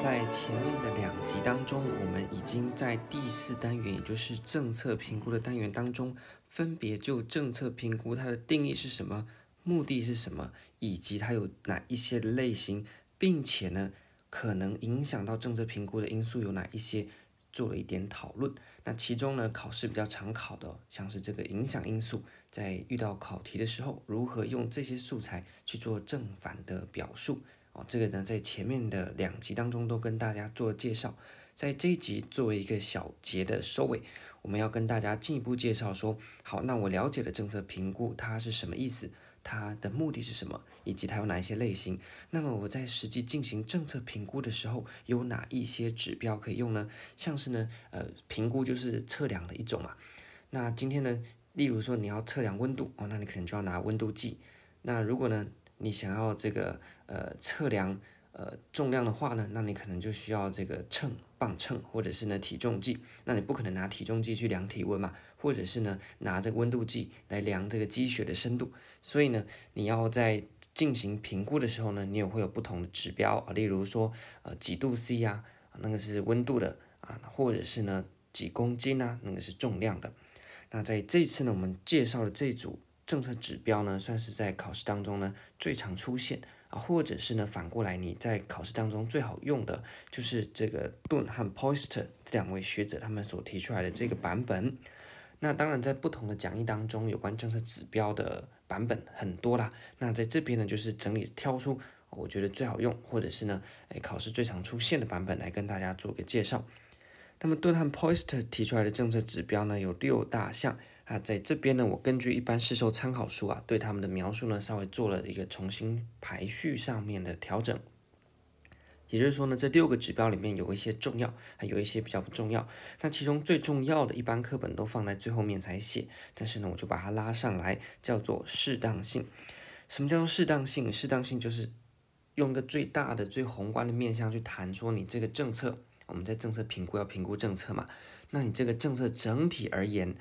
在前面的两集当中，我们已经在第四单元，也就是政策评估的单元当中，分别就政策评估它的定义是什么、目的是什么，以及它有哪一些类型，并且呢，可能影响到政策评估的因素有哪一些，做了一点讨论。那其中呢，考试比较常考的，像是这个影响因素，在遇到考题的时候，如何用这些素材去做正反的表述。这个呢，在前面的两集当中都跟大家做介绍，在这一集作为一个小节的收尾，我们要跟大家进一步介绍说，好，那我了解了政策评估它是什么意思，它的目的是什么，以及它有哪一些类型。那么我在实际进行政策评估的时候，有哪一些指标可以用呢？像是呢，呃，评估就是测量的一种嘛。那今天呢，例如说你要测量温度哦，那你可能就要拿温度计。那如果呢，你想要这个呃测量呃重量的话呢，那你可能就需要这个秤、磅秤，或者是呢体重计。那你不可能拿体重计去量体温嘛，或者是呢拿这个温度计来量这个积雪的深度。所以呢，你要在进行评估的时候呢，你也会有不同的指标啊，例如说呃几度 C 呀，那个是温度的啊，或者是呢几公斤啊，那个是重量的。那在这次呢，我们介绍的这组。政策指标呢，算是在考试当中呢最常出现啊，或者是呢反过来，你在考试当中最好用的就是这个顿和 Poister 这两位学者他们所提出来的这个版本。那当然，在不同的讲义当中，有关政策指标的版本很多啦。那在这边呢，就是整理挑出我觉得最好用，或者是呢，诶考试最常出现的版本来跟大家做个介绍。那么顿和 Poister 提出来的政策指标呢，有六大项。啊，在这边呢，我根据一般市售参考书啊，对他们的描述呢，稍微做了一个重新排序上面的调整。也就是说呢，这六个指标里面有一些重要，还有一些比较不重要。那其中最重要的，一般课本都放在最后面才写，但是呢，我就把它拉上来，叫做适当性。什么叫做适当性？适当性就是用一个最大的、最宏观的面向去谈说，你这个政策，我们在政策评估要评估政策嘛，那你这个政策整体而言。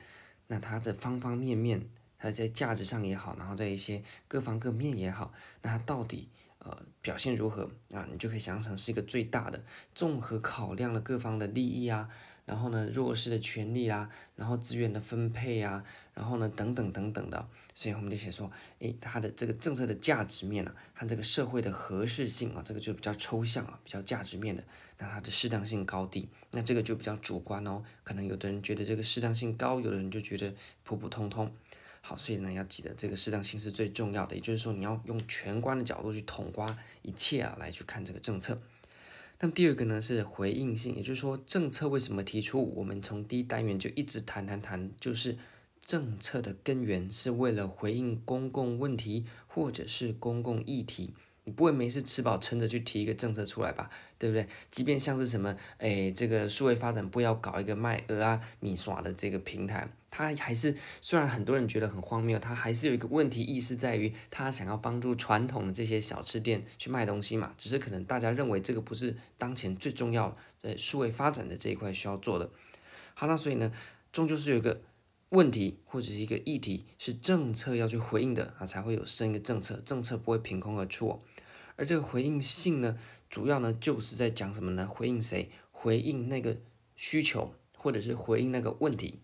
那它的方方面面，它在价值上也好，然后在一些各方各面也好，那它到底呃表现如何啊？你就可以想成是一个最大的综合考量了各方的利益啊，然后呢弱势的权利啊，然后资源的分配啊，然后呢等等等等的，所以我们就写说，诶，它的这个政策的价值面啊，和这个社会的合适性啊，这个就比较抽象啊，比较价值面的。那它的适当性高低，那这个就比较主观哦。可能有的人觉得这个适当性高，有的人就觉得普普通通。好，所以呢，要记得这个适当性是最重要的，也就是说你要用全观的角度去统观一切啊，来去看这个政策。那么第二个呢是回应性，也就是说政策为什么提出？我们从第一单元就一直谈谈谈，就是政策的根源是为了回应公共问题或者是公共议题。你不会没事吃饱撑着去提一个政策出来吧？对不对？即便像是什么，诶，这个数位发展部要搞一个卖鹅啊米耍的这个平台，它还是虽然很多人觉得很荒谬，它还是有一个问题意识在于，它想要帮助传统的这些小吃店去卖东西嘛。只是可能大家认为这个不是当前最重要，呃，数位发展的这一块需要做的。好，那所以呢，终究是有一个问题或者是一个议题是政策要去回应的啊，才会有生一个政策，政策不会凭空而出哦。而这个回应性呢，主要呢就是在讲什么呢？回应谁？回应那个需求，或者是回应那个问题。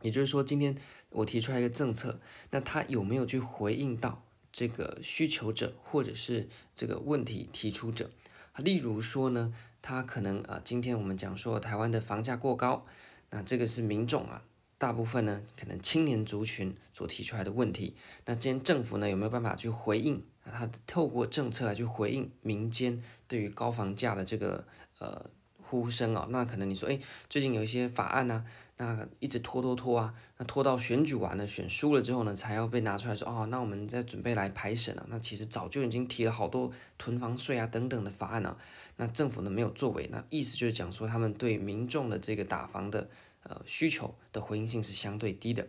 也就是说，今天我提出来一个政策，那它有没有去回应到这个需求者，或者是这个问题提出者？例如说呢，他可能啊，今天我们讲说台湾的房价过高，那这个是民众啊。大部分呢，可能青年族群所提出来的问题，那今天政府呢有没有办法去回应？他透过政策来去回应民间对于高房价的这个呃呼声啊？那可能你说，哎，最近有一些法案呢、那一直拖拖拖啊，那拖到选举完了，选输了之后呢，才要被拿出来说，哦，那我们在准备来排审了。那其实早就已经提了好多囤房税啊等等的法案了，那政府呢没有作为，那意思就是讲说他们对民众的这个打房的。呃，需求的回应性是相对低的。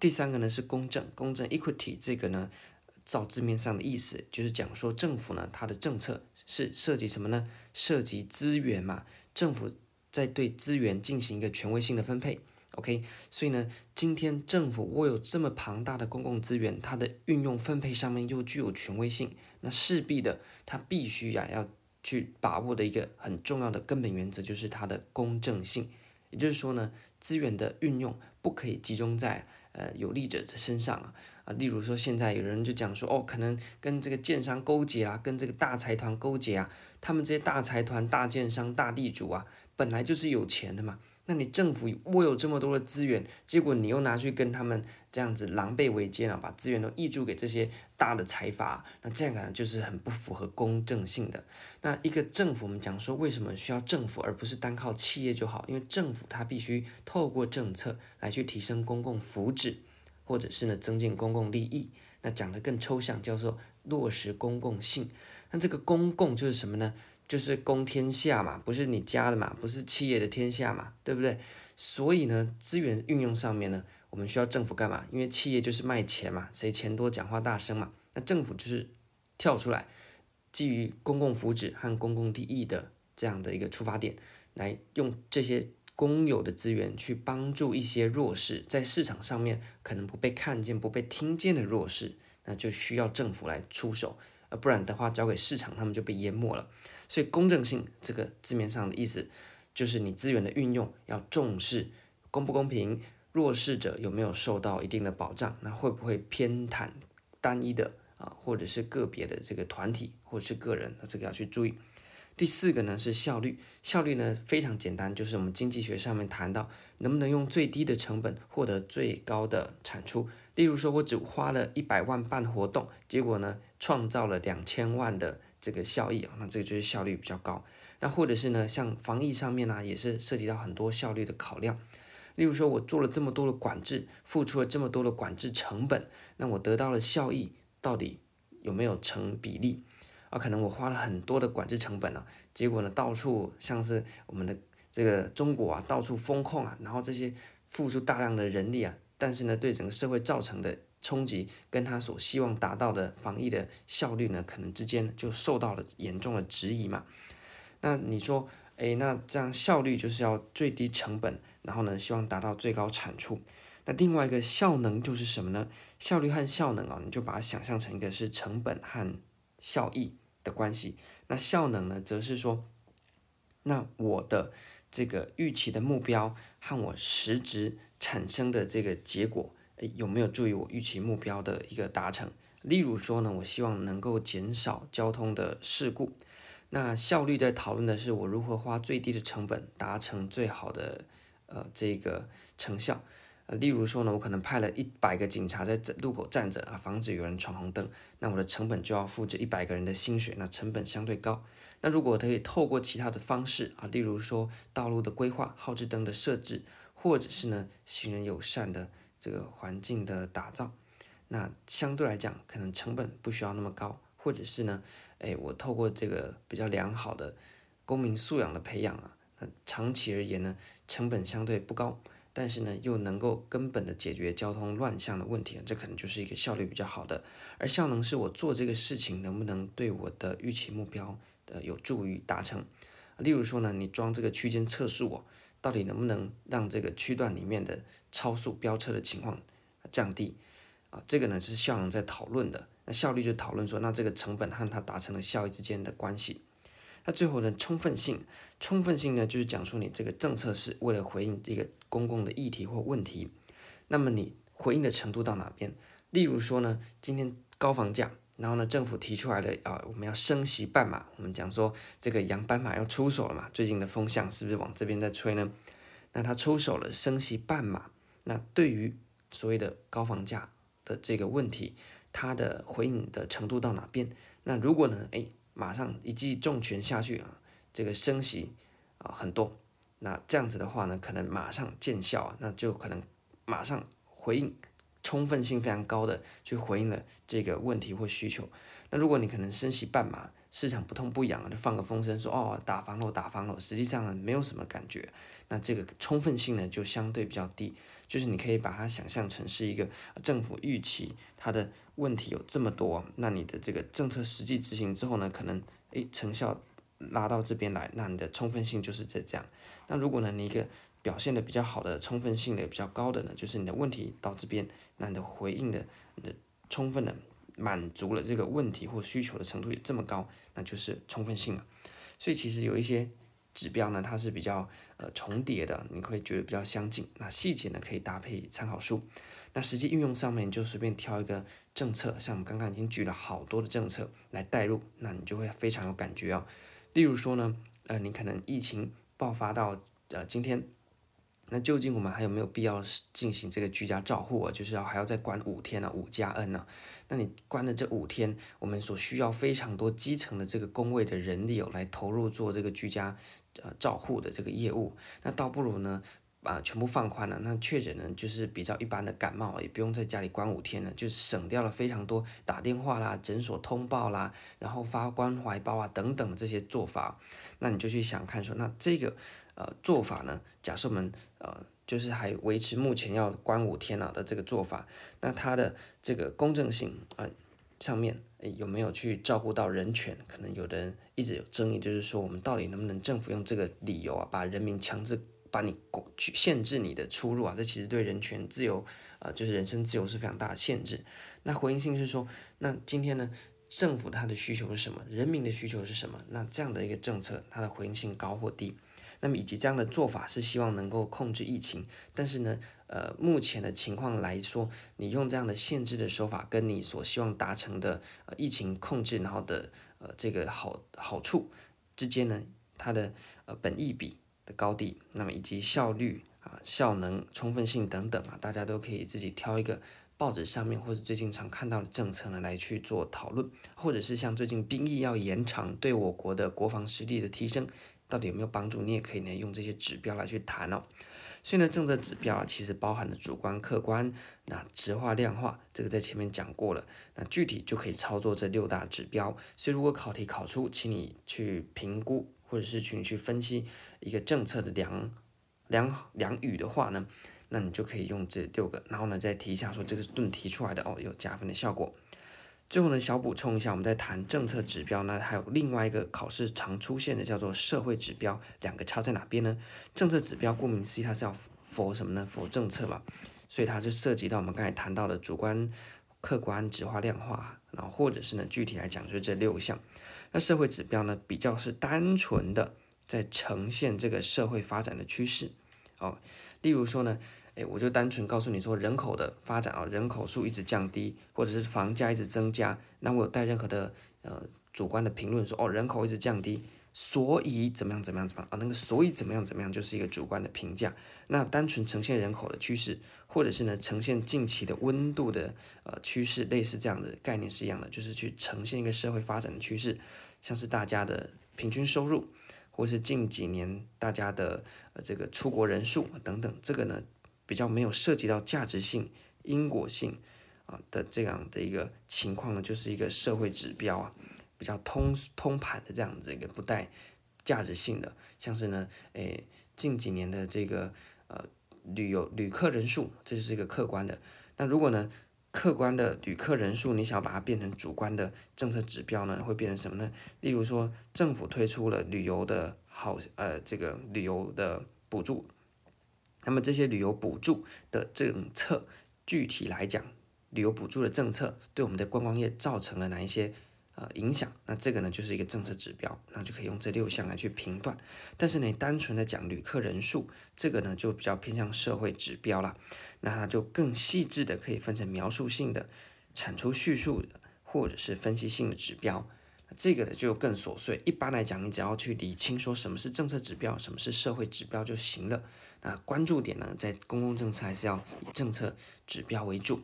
第三个呢是公正，公正 equity 这个呢，照字面上的意思就是讲说政府呢它的政策是涉及什么呢？涉及资源嘛，政府在对资源进行一个权威性的分配。OK，所以呢，今天政府握有这么庞大的公共资源，它的运用分配上面又具有权威性，那势必的它必须呀要去把握的一个很重要的根本原则，就是它的公正性。也就是说呢，资源的运用不可以集中在呃有利者的身上啊啊，例如说现在有人就讲说，哦，可能跟这个建商勾结啊，跟这个大财团勾结啊，他们这些大财团、大建商、大地主啊，本来就是有钱的嘛。那你政府握有这么多的资源，结果你又拿去跟他们这样子狼狈为奸啊，把资源都挹注给这些大的财阀，那这样可能就是很不符合公正性的。那一个政府，我们讲说为什么需要政府，而不是单靠企业就好？因为政府它必须透过政策来去提升公共福祉，或者是呢增进公共利益。那讲得更抽象，叫做落实公共性。那这个公共就是什么呢？就是公天下嘛，不是你家的嘛，不是企业的天下嘛，对不对？所以呢，资源运用上面呢，我们需要政府干嘛？因为企业就是卖钱嘛，谁钱多讲话大声嘛。那政府就是跳出来，基于公共福祉和公共利益的这样的一个出发点，来用这些公有的资源去帮助一些弱势，在市场上面可能不被看见、不被听见的弱势，那就需要政府来出手，不然的话交给市场，他们就被淹没了。所以公正性这个字面上的意思，就是你资源的运用要重视公不公平，弱势者有没有受到一定的保障，那会不会偏袒单一的啊，或者是个别的这个团体或者是个人，那这个要去注意。第四个呢是效率，效率呢非常简单，就是我们经济学上面谈到能不能用最低的成本获得最高的产出。例如说，我只花了一百万办活动，结果呢创造了两千万的。这个效益啊，那这个就是效率比较高。那或者是呢，像防疫上面呢，也是涉及到很多效率的考量。例如说，我做了这么多的管制，付出了这么多的管制成本，那我得到了效益到底有没有成比例？啊，可能我花了很多的管制成本啊，结果呢，到处像是我们的这个中国啊，到处封控啊，然后这些付出大量的人力啊，但是呢，对整个社会造成的。冲击跟他所希望达到的防疫的效率呢，可能之间就受到了严重的质疑嘛。那你说，诶，那这样效率就是要最低成本，然后呢，希望达到最高产出。那另外一个效能就是什么呢？效率和效能啊，你就把它想象成一个是成本和效益的关系。那效能呢，则是说，那我的这个预期的目标和我实质产生的这个结果。有没有助于我预期目标的一个达成？例如说呢，我希望能够减少交通的事故。那效率在讨论的是我如何花最低的成本达成最好的呃这个成效。呃，例如说呢，我可能派了一百个警察在路口站着啊，防止有人闯红灯。那我的成本就要付这一百个人的薪水，那成本相对高。那如果可以透过其他的方式啊，例如说道路的规划、号志灯的设置，或者是呢行人友善的。这个环境的打造，那相对来讲，可能成本不需要那么高，或者是呢，哎，我透过这个比较良好的公民素养的培养啊，那长期而言呢，成本相对不高，但是呢，又能够根本的解决交通乱象的问题，这可能就是一个效率比较好的。而效能是我做这个事情能不能对我的预期目标的有助于达成。例如说呢，你装这个区间测速哦。到底能不能让这个区段里面的超速飙车的情况降低啊？这个呢是效能在讨论的。那效率就讨论说，那这个成本和它达成的效益之间的关系。那最后呢，充分性，充分性呢就是讲述你这个政策是为了回应这个公共的议题或问题。那么你回应的程度到哪边？例如说呢，今天高房价。然后呢，政府提出来的啊，我们要升息半码。我们讲说这个杨斑马要出手了嘛，最近的风向是不是往这边在吹呢？那他出手了，升息半码。那对于所谓的高房价的这个问题，他的回应的程度到哪边？那如果呢，哎，马上一记重拳下去啊，这个升息啊很多，那这样子的话呢，可能马上见效啊，那就可能马上回应。充分性非常高的去回应了这个问题或需求。那如果你可能升息半码，市场不痛不痒啊就放个风声说哦打房了打房了，实际上呢没有什么感觉。那这个充分性呢就相对比较低，就是你可以把它想象成是一个政府预期它的问题有这么多，那你的这个政策实际执行之后呢，可能诶成效拉到这边来，那你的充分性就是这这样。那如果呢你一个表现的比较好的充分性的比较高的呢，就是你的问题到这边。那你的回应的，你的充分的满足了这个问题或需求的程度也这么高，那就是充分性了。所以其实有一些指标呢，它是比较呃重叠的，你会觉得比较相近。那细节呢，可以搭配参考书。那实际运用上面，就随便挑一个政策，像我们刚刚已经举了好多的政策来带入，那你就会非常有感觉哦。例如说呢，呃，你可能疫情爆发到呃今天。那究竟我们还有没有必要进行这个居家照护啊？就是要还要再关五天呢、五加 N 呢、那你关了这五天，我们所需要非常多基层的这个工位的人力哦，来投入做这个居家呃照护的这个业务。那倒不如呢，啊，全部放宽了。那确诊呢，就是比较一般的感冒，也不用在家里关五天了，就省掉了非常多打电话啦、诊所通报啦，然后发关怀包啊等等这些做法。那你就去想看说，那这个。呃，做法呢？假设我们呃，就是还维持目前要关五天啊的这个做法，那它的这个公正性啊、呃，上面有没有去照顾到人权？可能有的人一直有争议，就是说我们到底能不能政府用这个理由啊，把人民强制把你去限制你的出入啊？这其实对人权自由啊、就是人身自由是非常大的限制。那回应性是说，那今天呢，政府它的需求是什么？人民的需求是什么？那这样的一个政策，它的回应性高或低？那么以及这样的做法是希望能够控制疫情，但是呢，呃，目前的情况来说，你用这样的限制的手法，跟你所希望达成的呃疫情控制，然后的呃这个好好处之间呢，它的呃本益比的高低，那么以及效率啊、效能、充分性等等啊，大家都可以自己挑一个报纸上面或者最近常看到的政策呢来去做讨论，或者是像最近兵役要延长，对我国的国防实力的提升。到底有没有帮助？你也可以呢用这些指标来去谈哦。所以呢，政策指标啊，其实包含了主观、客观，那质化、量化，这个在前面讲过了。那具体就可以操作这六大指标。所以如果考题考出，请你去评估，或者是请你去分析一个政策的良良良语的话呢，那你就可以用这六个，然后呢再提一下说这个是论题出来的哦，有加分的效果。最后呢，小补充一下，我们在谈政策指标呢，还有另外一个考试常出现的叫做社会指标，两个差在哪边呢？政策指标顾名思义，它是要 for 什么呢？for 政策嘛，所以它就涉及到我们刚才谈到的主观、客观、直化、量化，然后或者是呢，具体来讲就是这六项。那社会指标呢，比较是单纯的在呈现这个社会发展的趋势，哦，例如说呢。诶，我就单纯告诉你说，人口的发展啊，人口数一直降低，或者是房价一直增加，那我有带任何的呃主观的评论说，哦，人口一直降低，所以怎么样怎么样怎么样啊？那个所以怎么样怎么样就是一个主观的评价。那单纯呈现人口的趋势，或者是呢呈现近期的温度的呃趋势，类似这样的概念是一样的，就是去呈现一个社会发展的趋势，像是大家的平均收入，或是近几年大家的呃这个出国人数等等，这个呢。比较没有涉及到价值性、因果性啊的这样的一个情况呢，就是一个社会指标啊，比较通通盘的这样子一个不带价值性的，像是呢，诶近几年的这个呃旅游旅客人数，这就是一个客观的。那如果呢客观的旅客人数，你想要把它变成主观的政策指标呢，会变成什么呢？例如说政府推出了旅游的好呃这个旅游的补助。那么这些旅游补助的政策，具体来讲，旅游补助的政策对我们的观光业造成了哪一些呃影响？那这个呢就是一个政策指标，那就可以用这六项来去评断。但是呢，单纯的讲旅客人数，这个呢就比较偏向社会指标了。那它就更细致的可以分成描述性的、产出叙述的，或者是分析性的指标。这个呢就更琐碎。一般来讲，你只要去理清说什么是政策指标，什么是社会指标就行了。那关注点呢，在公共政策还是要以政策指标为主。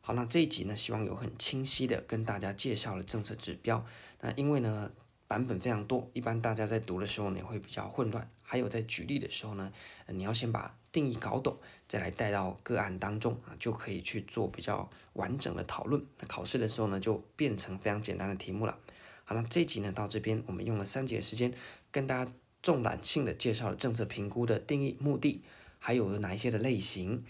好，那这一集呢，希望有很清晰的跟大家介绍了政策指标。那因为呢，版本非常多，一般大家在读的时候呢，会比较混乱。还有在举例的时候呢，你要先把定义搞懂，再来带到个案当中啊，就可以去做比较完整的讨论。那考试的时候呢，就变成非常简单的题目了。好了，这一集呢，到这边我们用了三节的时间跟大家。纵览性的介绍了政策评估的定义、目的，还有哪一些的类型，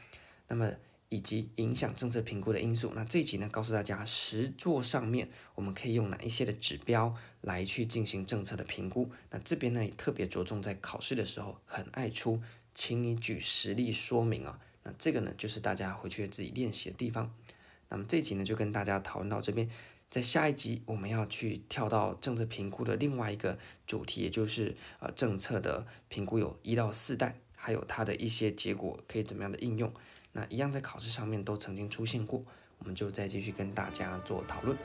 那么以及影响政策评估的因素。那这一集呢，告诉大家实作上面我们可以用哪一些的指标来去进行政策的评估。那这边呢也特别着重在考试的时候很爱出，请你举实例说明啊。那这个呢就是大家回去自己练习的地方。那么这一集呢就跟大家讨论到这边，在下一集我们要去跳到政策评估的另外一个主题，也就是呃政策的评估有一到四代，还有它的一些结果可以怎么样的应用。那一样在考试上面都曾经出现过，我们就再继续跟大家做讨论。